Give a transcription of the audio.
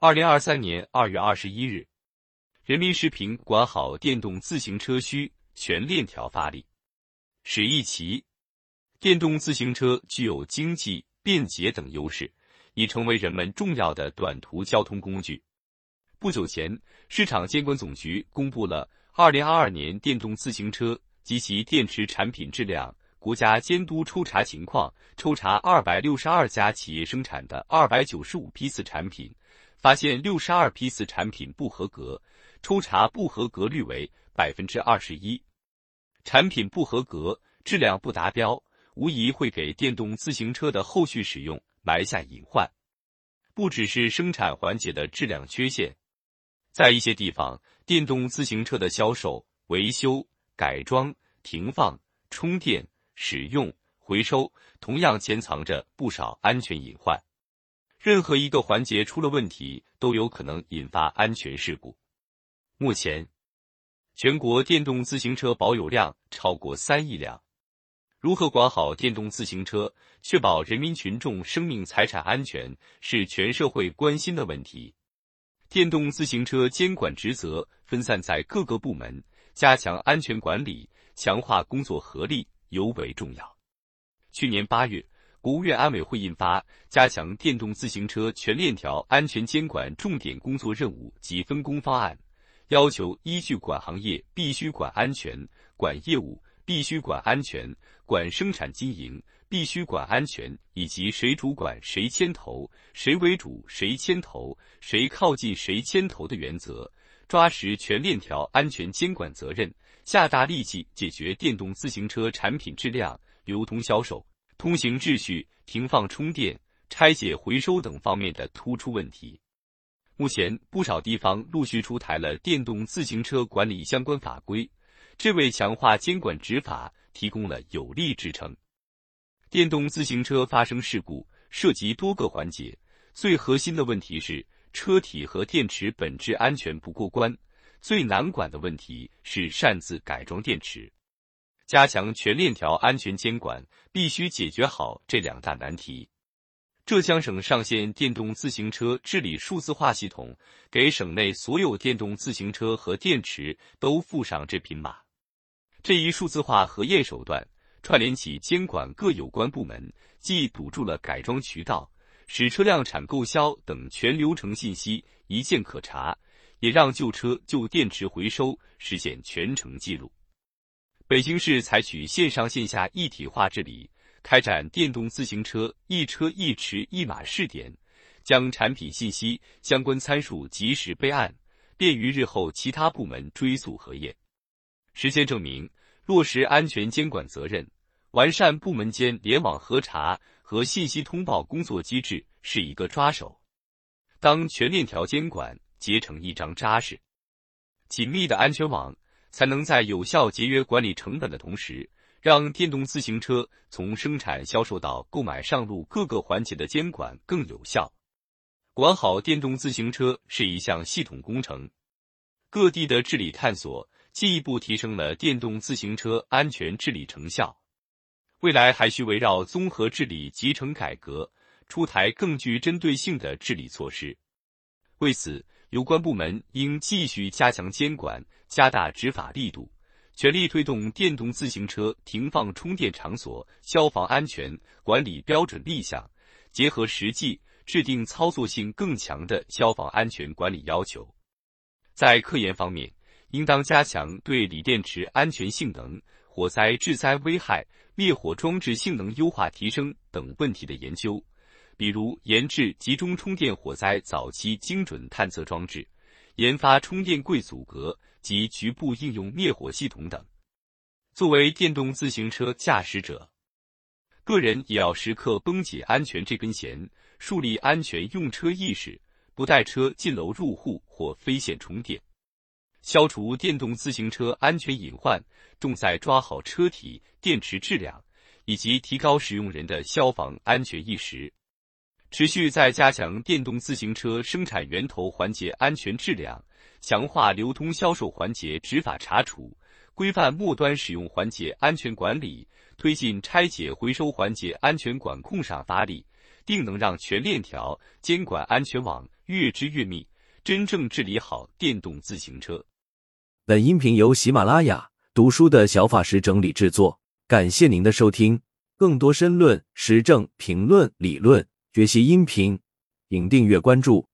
二零二三年二月二十一日，人民时评：管好电动自行车需全链条发力。史一奇，电动自行车具有经济、便捷等优势，已成为人们重要的短途交通工具。不久前，市场监管总局公布了二零二二年电动自行车及其电池产品质量国家监督抽查情况，抽查二百六十二家企业生产的二百九十五批次产品，发现六十二批次产品不合格，抽查不合格率为百分之二十一。产品不合格、质量不达标，无疑会给电动自行车的后续使用埋下隐患。不只是生产环节的质量缺陷，在一些地方，电动自行车的销售、维修、改装、停放、充电、使用、回收，同样潜藏着不少安全隐患。任何一个环节出了问题，都有可能引发安全事故。目前，全国电动自行车保有量超过三亿辆，如何管好电动自行车，确保人民群众生命财产安全，是全社会关心的问题。电动自行车监管职责分散在各个部门，加强安全管理，强化工作合力尤为重要。去年八月，国务院安委会印发《加强电动自行车全链条安全监管重点工作任务及分工方案》。要求依据管行业必须管安全、管业务必须管安全、管生产经营必须管安全，以及谁主管谁牵头、谁为主谁牵头、谁靠近谁牵头的原则，抓实全链条安全监管责任，下大力气解决电动自行车产品质量、流通销售、通行秩序、停放充电、拆解回收等方面的突出问题。目前，不少地方陆续出台了电动自行车管理相关法规，这为强化监管执法提供了有力支撑。电动自行车发生事故涉及多个环节，最核心的问题是车体和电池本质安全不过关，最难管的问题是擅自改装电池。加强全链条安全监管，必须解决好这两大难题。浙江省上线电动自行车治理数字化系统，给省内所有电动自行车和电池都附上这匹马。这一数字化核验手段，串联起监管各有关部门，既堵住了改装渠道，使车辆产购销等全流程信息一键可查，也让旧车旧电池回收实现全程记录。北京市采取线上线下一体化治理。开展电动自行车一车一池一码试点，将产品信息相关参数及时备案，便于日后其他部门追溯核验。实践证明，落实安全监管责任，完善部门间联网核查和信息通报工作机制是一个抓手。当全链条监管结成一张扎实、紧密的安全网，才能在有效节约管理成本的同时。让电动自行车从生产、销售到购买上路各个环节的监管更有效。管好电动自行车是一项系统工程，各地的治理探索进一步提升了电动自行车安全治理成效。未来还需围绕综合治理集成改革，出台更具针对性的治理措施。为此，有关部门应继续加强监管，加大执法力度。全力推动电动自行车停放充电场所消防安全管理标准立项，结合实际制定操作性更强的消防安全管理要求。在科研方面，应当加强对锂电池安全性能、火灾致灾危害、灭火装置性能优化提升等问题的研究，比如研制集中充电火灾早期精准探测装置。研发充电柜阻隔及局部应用灭火系统等。作为电动自行车驾驶者，个人也要时刻绷紧安全这根弦，树立安全用车意识，不带车进楼入户或非线充电。消除电动自行车安全隐患，重在抓好车体、电池质量，以及提高使用人的消防安全意识。持续在加强电动自行车生产源头环节安全质量，强化流通销售环节执法查处，规范末端使用环节安全管理，推进拆解回收环节安全管控上发力，定能让全链条监管安全网越织越密，真正治理好电动自行车。本音频由喜马拉雅读书的小法师整理制作，感谢您的收听。更多申论、时政评论、理论学习音频，请订阅关注。